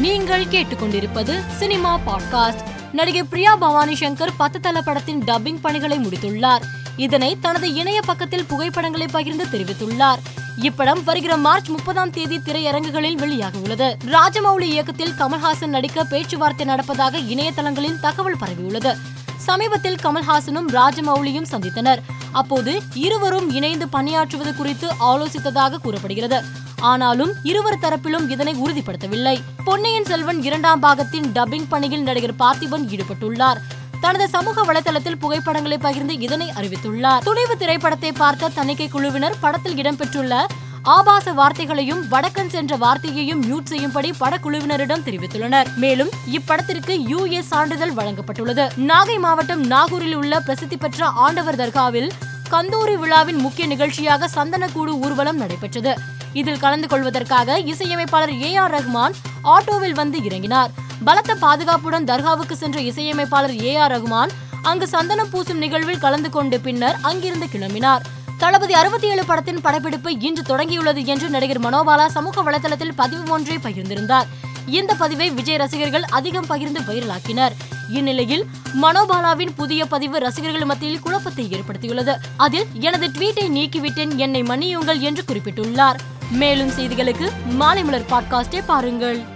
நீங்கள் கேட்டுக்கொண்டிருப்பது cinema podcast. நடிகை பிரியா பவானி சங்கர் பத்து தள படத்தின் டப்பிங் பணிகளை முடித்துள்ளார். இதனை தனது இணைய பக்கத்தில் புகைப்படங்களை பகிர்ந்து தெரிவித்துள்ளார். இப்படம் வருகிற மார்ச் முப்பதாம் தேதி திரையரங்குகளில் வெளியாக உள்ளது ராஜமௌலி இயக்கத்தில் கமல்ஹாசன் நடிக்க பேச்சுவார்த்தை நடப்பதாக இணையதளங்களில் தகவல் பரவியுள்ளது. சமீபத்தில் கமல்ஹாசனும் ராஜமௌலியும் சந்தித்தனர். அப்போது இருவரும் இணைந்து பணியாற்றுவது குறித்து ஆலோசித்ததாக கூறப்படுகிறது. ஆனாலும் இருவர் தரப்பிலும் இதனை உறுதிப்படுத்தவில்லை. பொன்னியின் செல்வன் இரண்டாம் பாகத்தின் டப்பிங் பணியில் நடிகர் பார்த்திபன் ஈடுபட்டுள்ளார். தனது சமூக வலைதளத்தில் புகைப்படங்களை பகிர்ந்து இதனை அறிவித்துள்ளார். துணிவு திரைப்படத்தை பார்த்த தணிக்கை குழுவினர் படத்தில் இடம்பெற்றுள்ள ஆபாச வார்த்தைகளையும் வடக்கன் சென்ற வார்த்தையையும் மியூட் செய்யும்படி படக்குழுவினரிடம் தெரிவித்துள்ளனர். மேலும் இப்படத்திற்கு யுஏ சான்றிதழ் வழங்கப்பட்டுள்ளது. நாகை மாவட்டம் நாகூரில் உள்ள பிரசித்தி பெற்ற ஆண்டவர் தர்காவில் கந்தூரி விழாவின் முக்கிய நிகழ்ச்சியாக சந்தனக்கூடு ஊர்வலம் நடைபெற்றது. இதில் கலந்து கொள்வதற்காக இசையமைப்பாளர் ஏ ஆர் ரஹ்மான் ஆட்டோவில் வந்து இறங்கினார். பலத்த பாதுகாப்புடன் தர்காவுக்கு சென்ற இசையமைப்பாளர் ஏ ஆர் ரஹ்மான் அங்கு சந்தனம் பூசும் நிகழ்வில் கலந்து கொண்டு பின்னர் அங்கிருந்து கிளம்பினார். தளபதி அறுபத்தி ஏழு படத்தின் படப்பிடிப்பு இன்று தொடங்கியுள்ளது என்று நடிகர் மனோபாலா சமூக வலைதளத்தில் பதிவு ஒன்றை பகிர்ந்திருந்தார். இந்த பதிவை விஜய் ரசிகர்கள் அதிகம் பகிர்ந்து வைரலாக்கினர். இந்நிலையில் மனோபாலாவின் புதிய பதிவு ரசிகர்கள் மத்தியில் குழப்பத்தை ஏற்படுத்தியுள்ளது. அதில் எனது ட்வீட்டை நீக்கிவிட்டேன் என்னை மன்னியுங்கள் என்று குறிப்பிட்டுள்ளார். மேலும் செய்திகளுக்கு மாலை மலர் பாட்காஸ்டை பாருங்கள்.